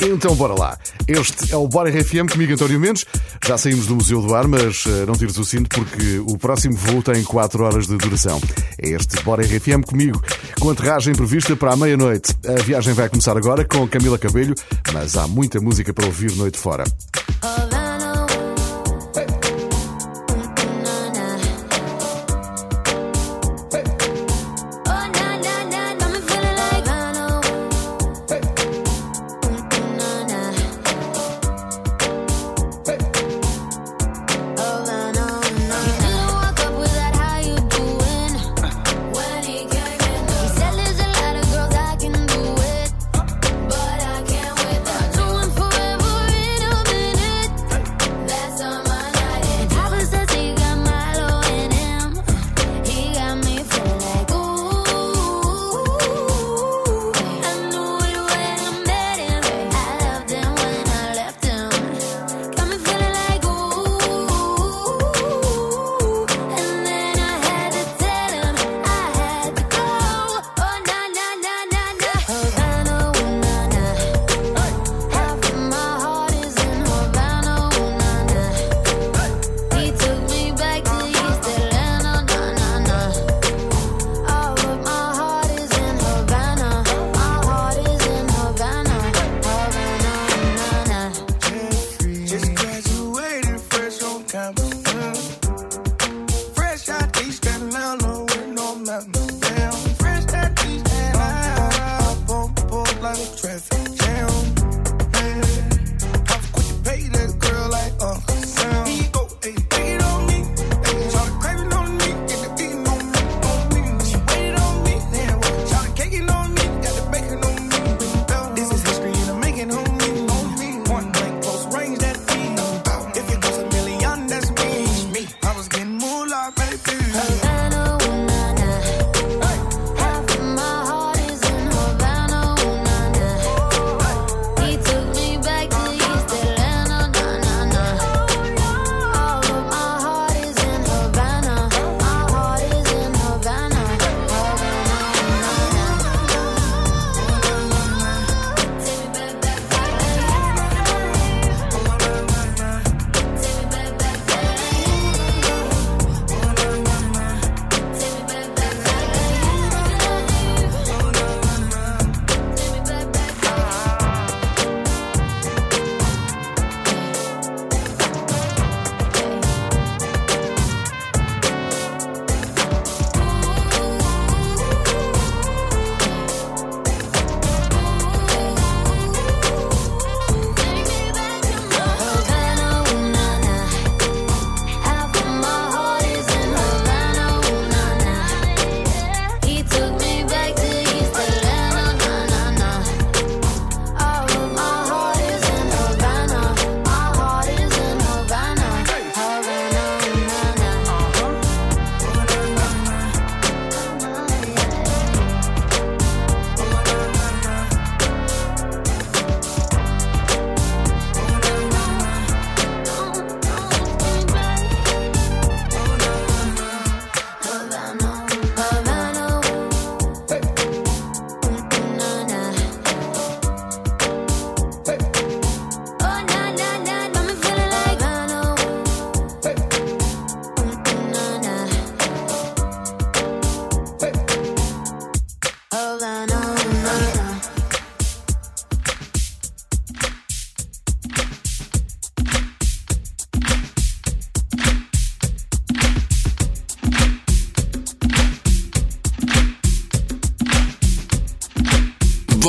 Então bora lá. Este é o Bora RFM comigo, António Mendes. Já saímos do Museu do Ar, mas uh, não tires o cinto porque o próximo voo tem 4 horas de duração. É este Bora RFM comigo, com aterragem prevista para a meia-noite. A viagem vai começar agora com Camila Cabelho, mas há muita música para ouvir noite fora.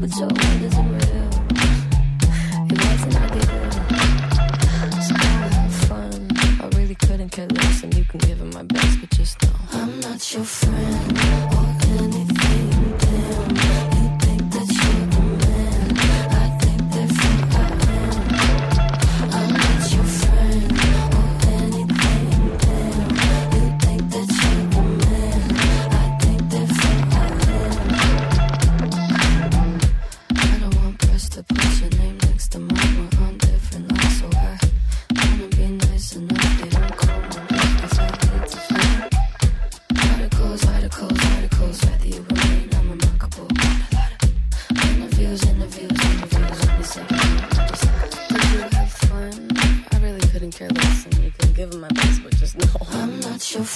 but your world isn't real. It wasn't ideal. So have fun. I really couldn't care less, and you can give it my best, but just know I'm not your friend.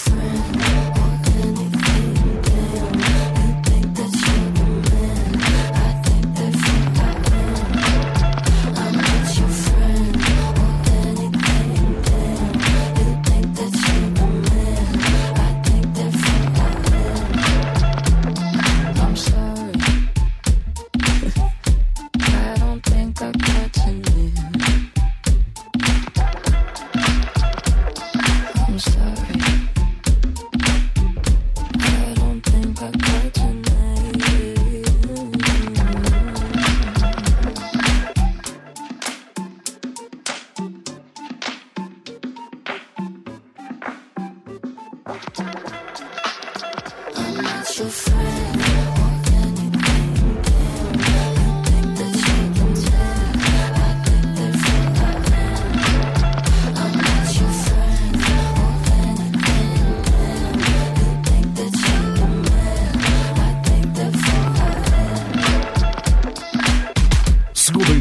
friend.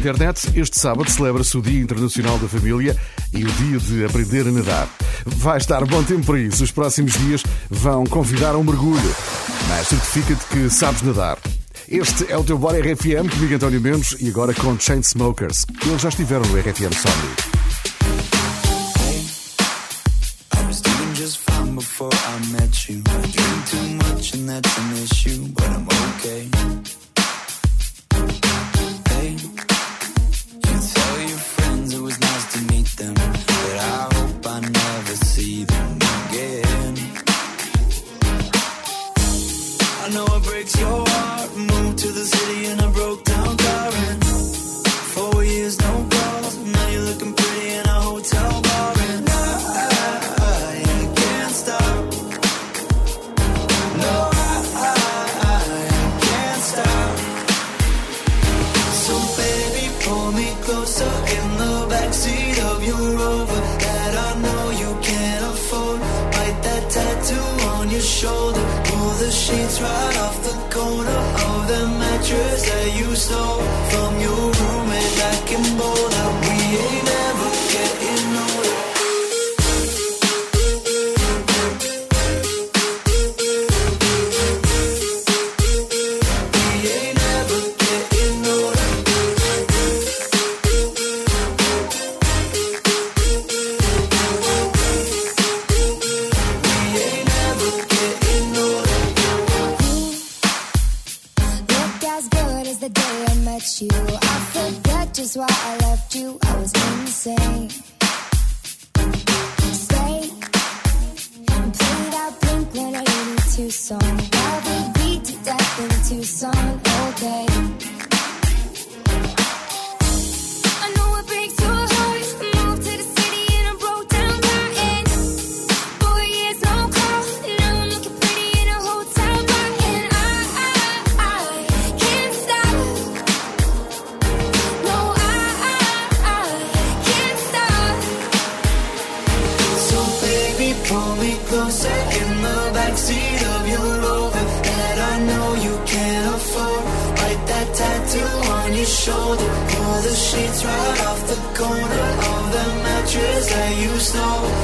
Internet, este sábado celebra-se o Dia Internacional da Família e o Dia de Aprender a Nadar. Vai estar bom tempo para isso. Os próximos dias vão convidar a um mergulho, mas certifica-te que sabes nadar. Este é o teu Bora RFM comigo António Mendes e agora com Chainsmokers. Eles já estiveram no RFM Somni. met you. I forget just why I left you. I was insane. Stay and play that Blink 182 song. I'll be beat to death in Tucson, okay. shoulder. Pull the sheets right off the corner Of the mattress that you stole.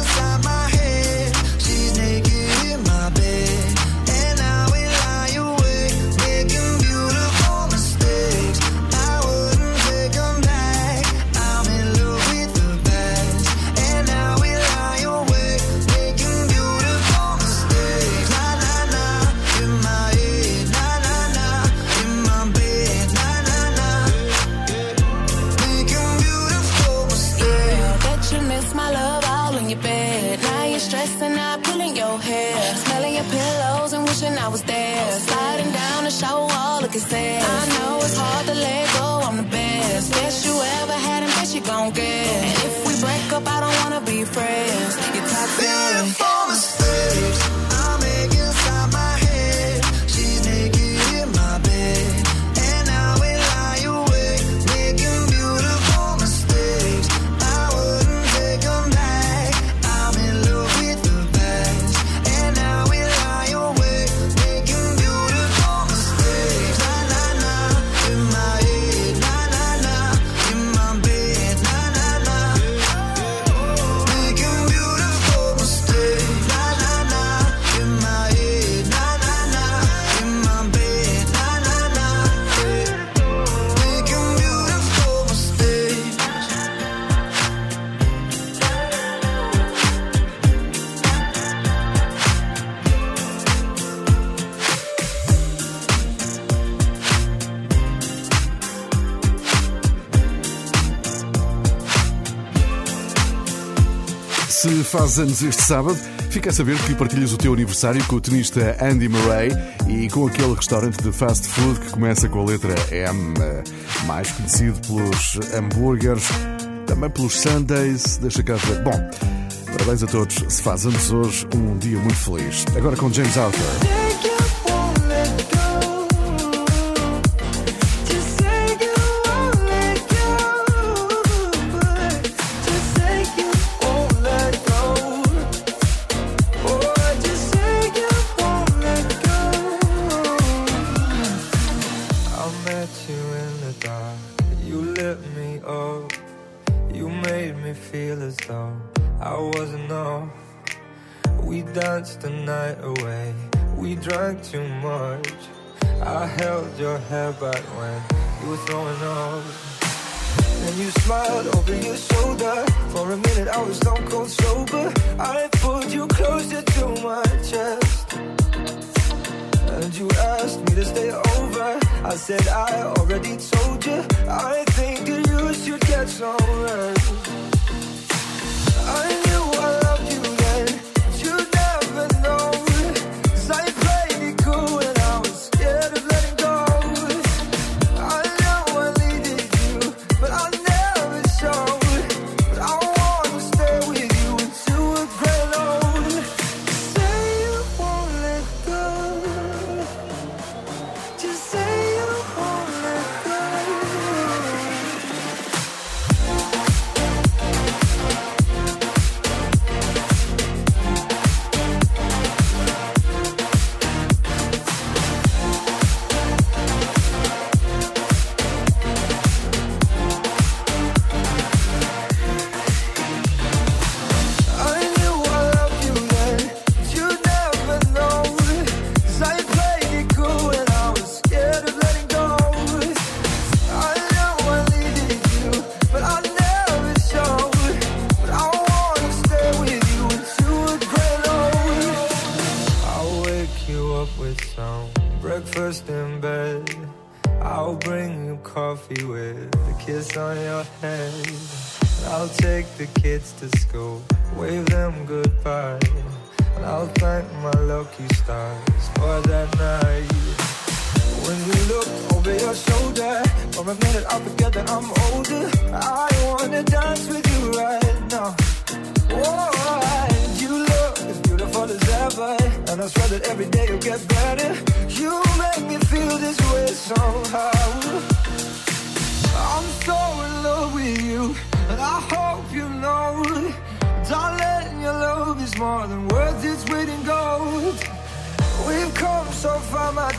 Se faz anos este sábado, fica a saber que partilhas o teu aniversário com o tenista Andy Murray e com aquele restaurante de fast food que começa com a letra M, eh, mais conhecido pelos hambúrgueres, também pelos Sundays. Deixa cá ver. Bom, parabéns a todos. Se faz anos hoje, um dia muito feliz. Agora com James Arthur.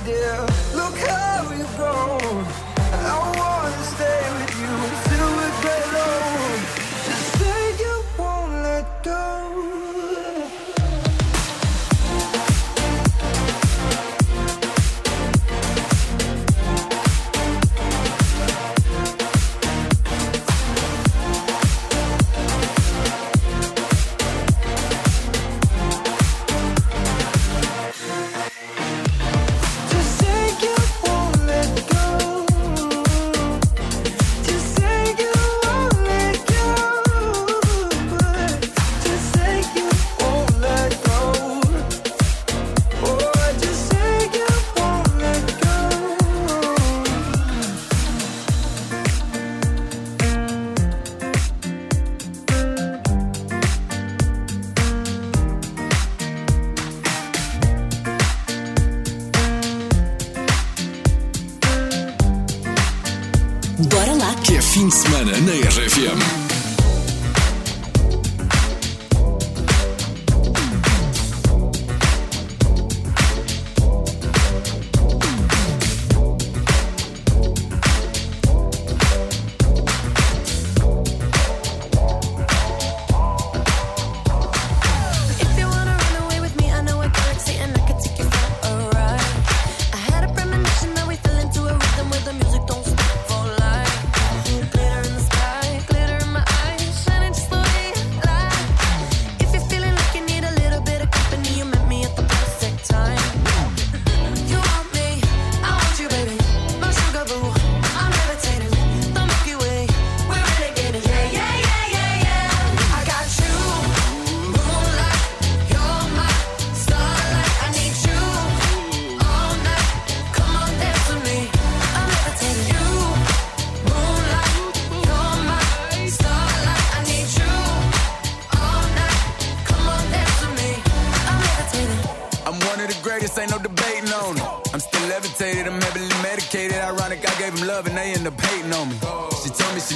dear Bora lá! Que é fim de semana na RFM.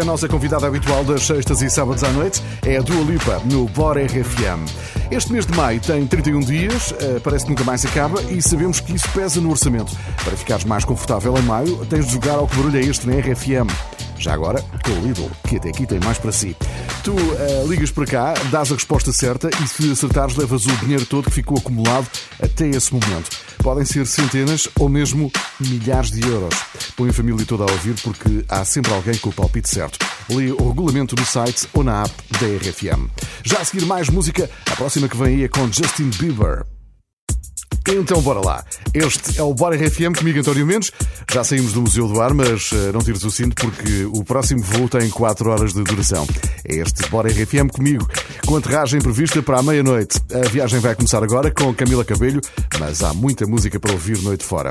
a nossa convidada habitual das sextas e sábados à noite, é a Dua Lipa, no Bora RFM. Este mês de maio tem 31 dias, eh, parece que nunca mais acaba e sabemos que isso pesa no orçamento. Para ficares mais confortável em maio, tens de jogar ao que barulho é este na RFM. Já agora, com o Lidl, que até aqui tem mais para si. Tu eh, ligas para cá, dás a resposta certa e se acertares, levas o dinheiro todo que ficou acumulado até esse momento. Podem ser centenas ou mesmo milhares de euros. Põe a família toda a ouvir porque há sempre alguém com o palpite certo. Lê o regulamento no site ou na app da RFM. Já a seguir mais música, a próxima que vem aí é com Justin Bieber. Então bora lá. Este é o Bora RFM comigo, António Mendes. Já saímos do Museu do Ar, mas eh, não tires o cinto porque o próximo voo tem 4 horas de duração. É este Bora RFM comigo, com aterragem prevista para a meia-noite. A viagem vai começar agora com Camila Cabelho, mas há muita música para ouvir noite fora.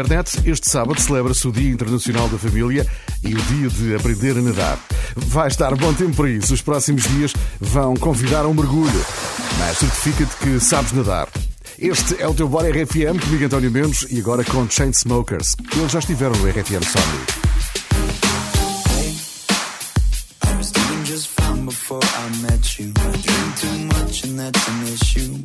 internet, este sábado celebra-se o Dia Internacional da Família e o Dia de Aprender a Nadar. Vai estar bom tempo para isso. Os próximos dias vão convidar a um mergulho. Mas certifica-te que sabes nadar. Este é o teu Bora RFM, comigo António Mendes e agora com Chainsmokers. Eles já estiveram no RFM Sony. before I met you. I drink too much and that's an issue.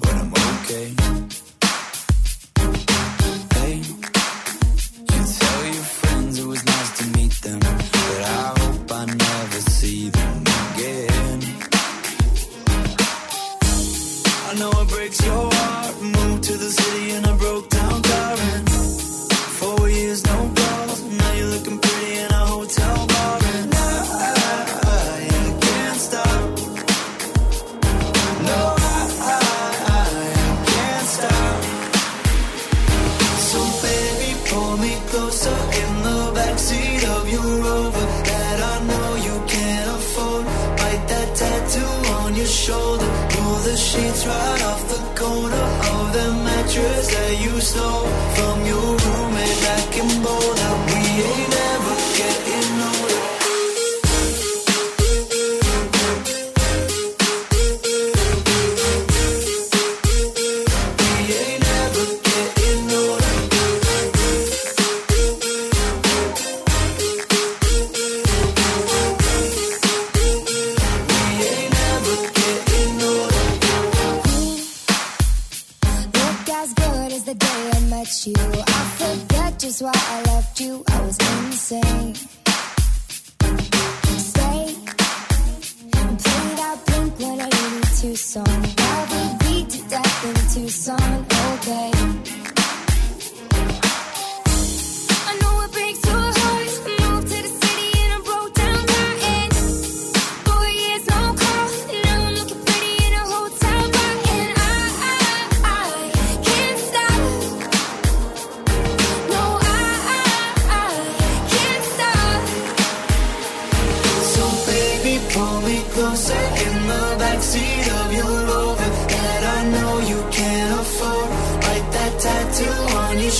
why I left you. I was insane. Stay Fake. Play that Blink 182 song. I'll be beat to death in Tucson. Okay.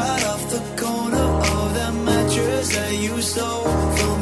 Right off the corner of that mattress that you stole from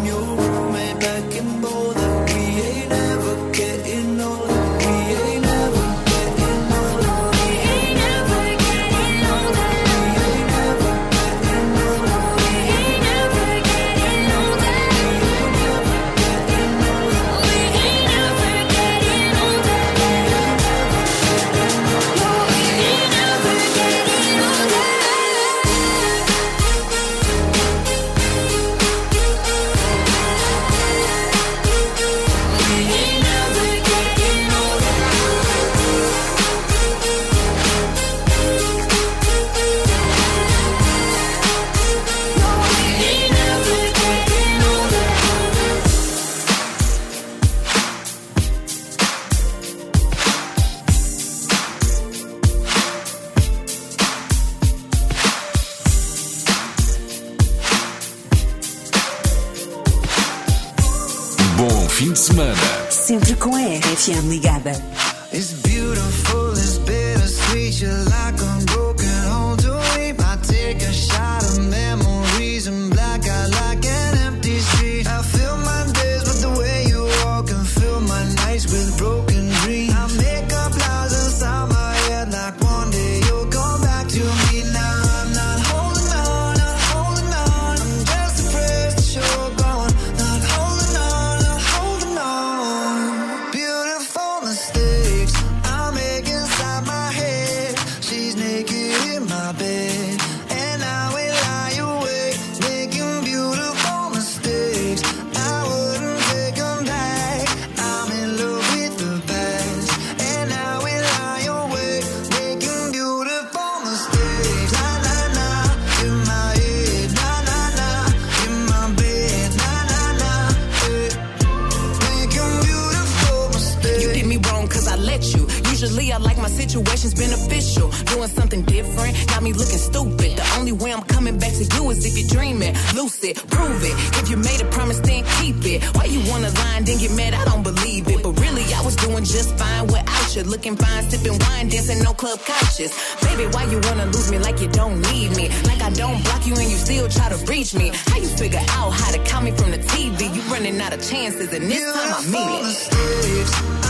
club conscious. Baby, why you wanna lose me like you don't need me? Like I don't block you and you still try to reach me. How you figure out how to call me from the TV? You running out of chances, and this yeah, time I mean it.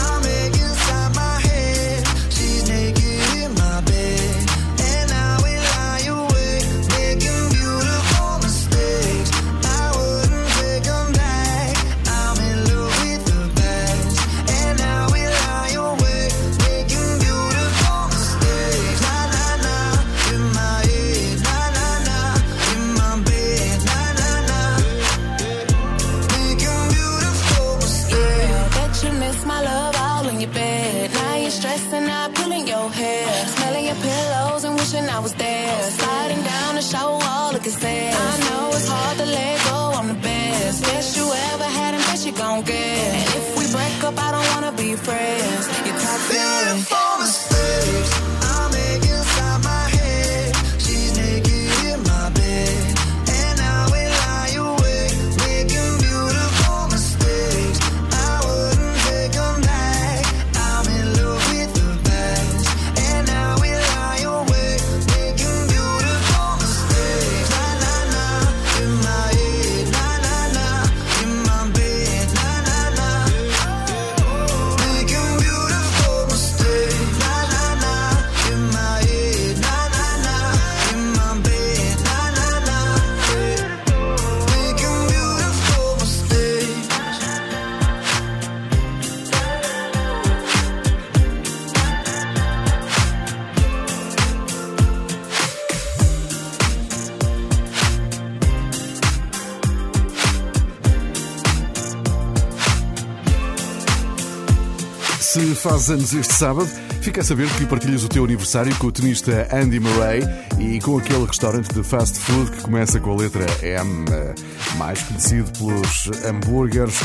se faz anos este sábado, fica a saber que partilhas o teu aniversário com o tenista Andy Murray e com aquele restaurante de fast food que começa com a letra M, eh, mais conhecido pelos hambúrgueres,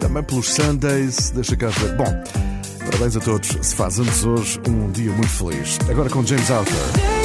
também pelos Sundays. Deixa cá ver. Bom, parabéns a todos. Se faz anos hoje, um dia muito feliz. Agora com James Arthur.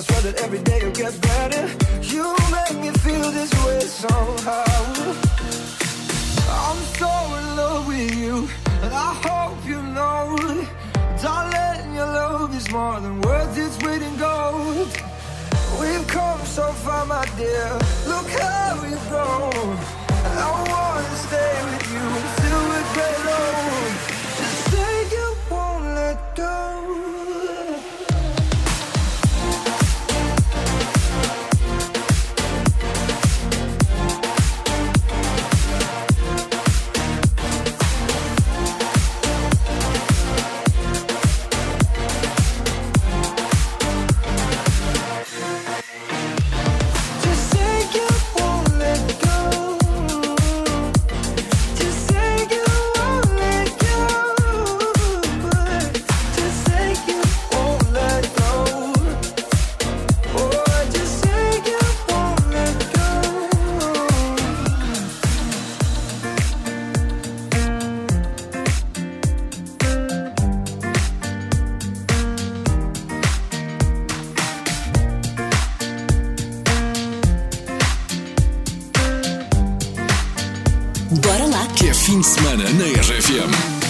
I swear that every day will get better. You make me feel this way somehow. I'm so in love with you, and I hope you know, darling, your love is more than worth its weight in gold. We've come so far, my dear. Look how we've grown. I wanna stay with you until we're grown. Just say you won't let go. на РФМ.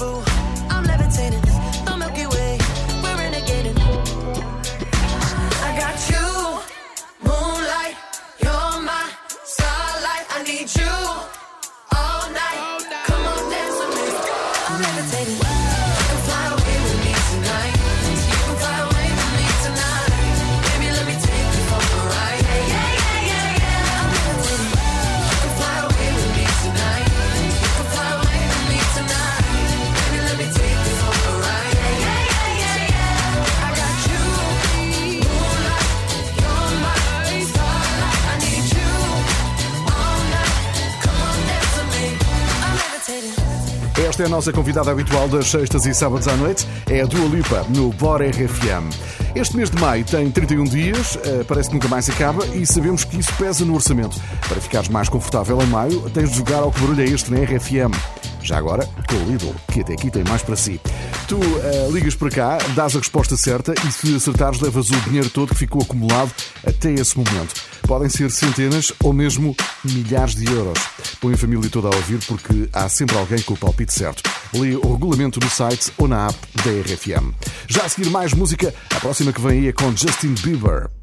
rendezvous. É a nossa convidada habitual das sextas e sábados à noite. É a Dua Lipa, no Bora RFM. Este mês de maio tem 31 dias, eh, parece que nunca mais acaba e sabemos que isso pesa no orçamento. Para ficares mais confortável em maio, tens de jogar ao que barulho é este na RFM. Já agora, com o Lidl, que até aqui tem mais para si. Tu eh, ligas para cá, dás a resposta certa e se acertares, levas o dinheiro todo que ficou acumulado até esse momento. Podem ser centenas ou mesmo milhares de euros. Põe a família toda a ouvir porque há sempre alguém com o palpite certo. Lê o regulamento no site ou na app da RFM. Já a seguir mais música, a próxima que vem aí é com Justin Bieber.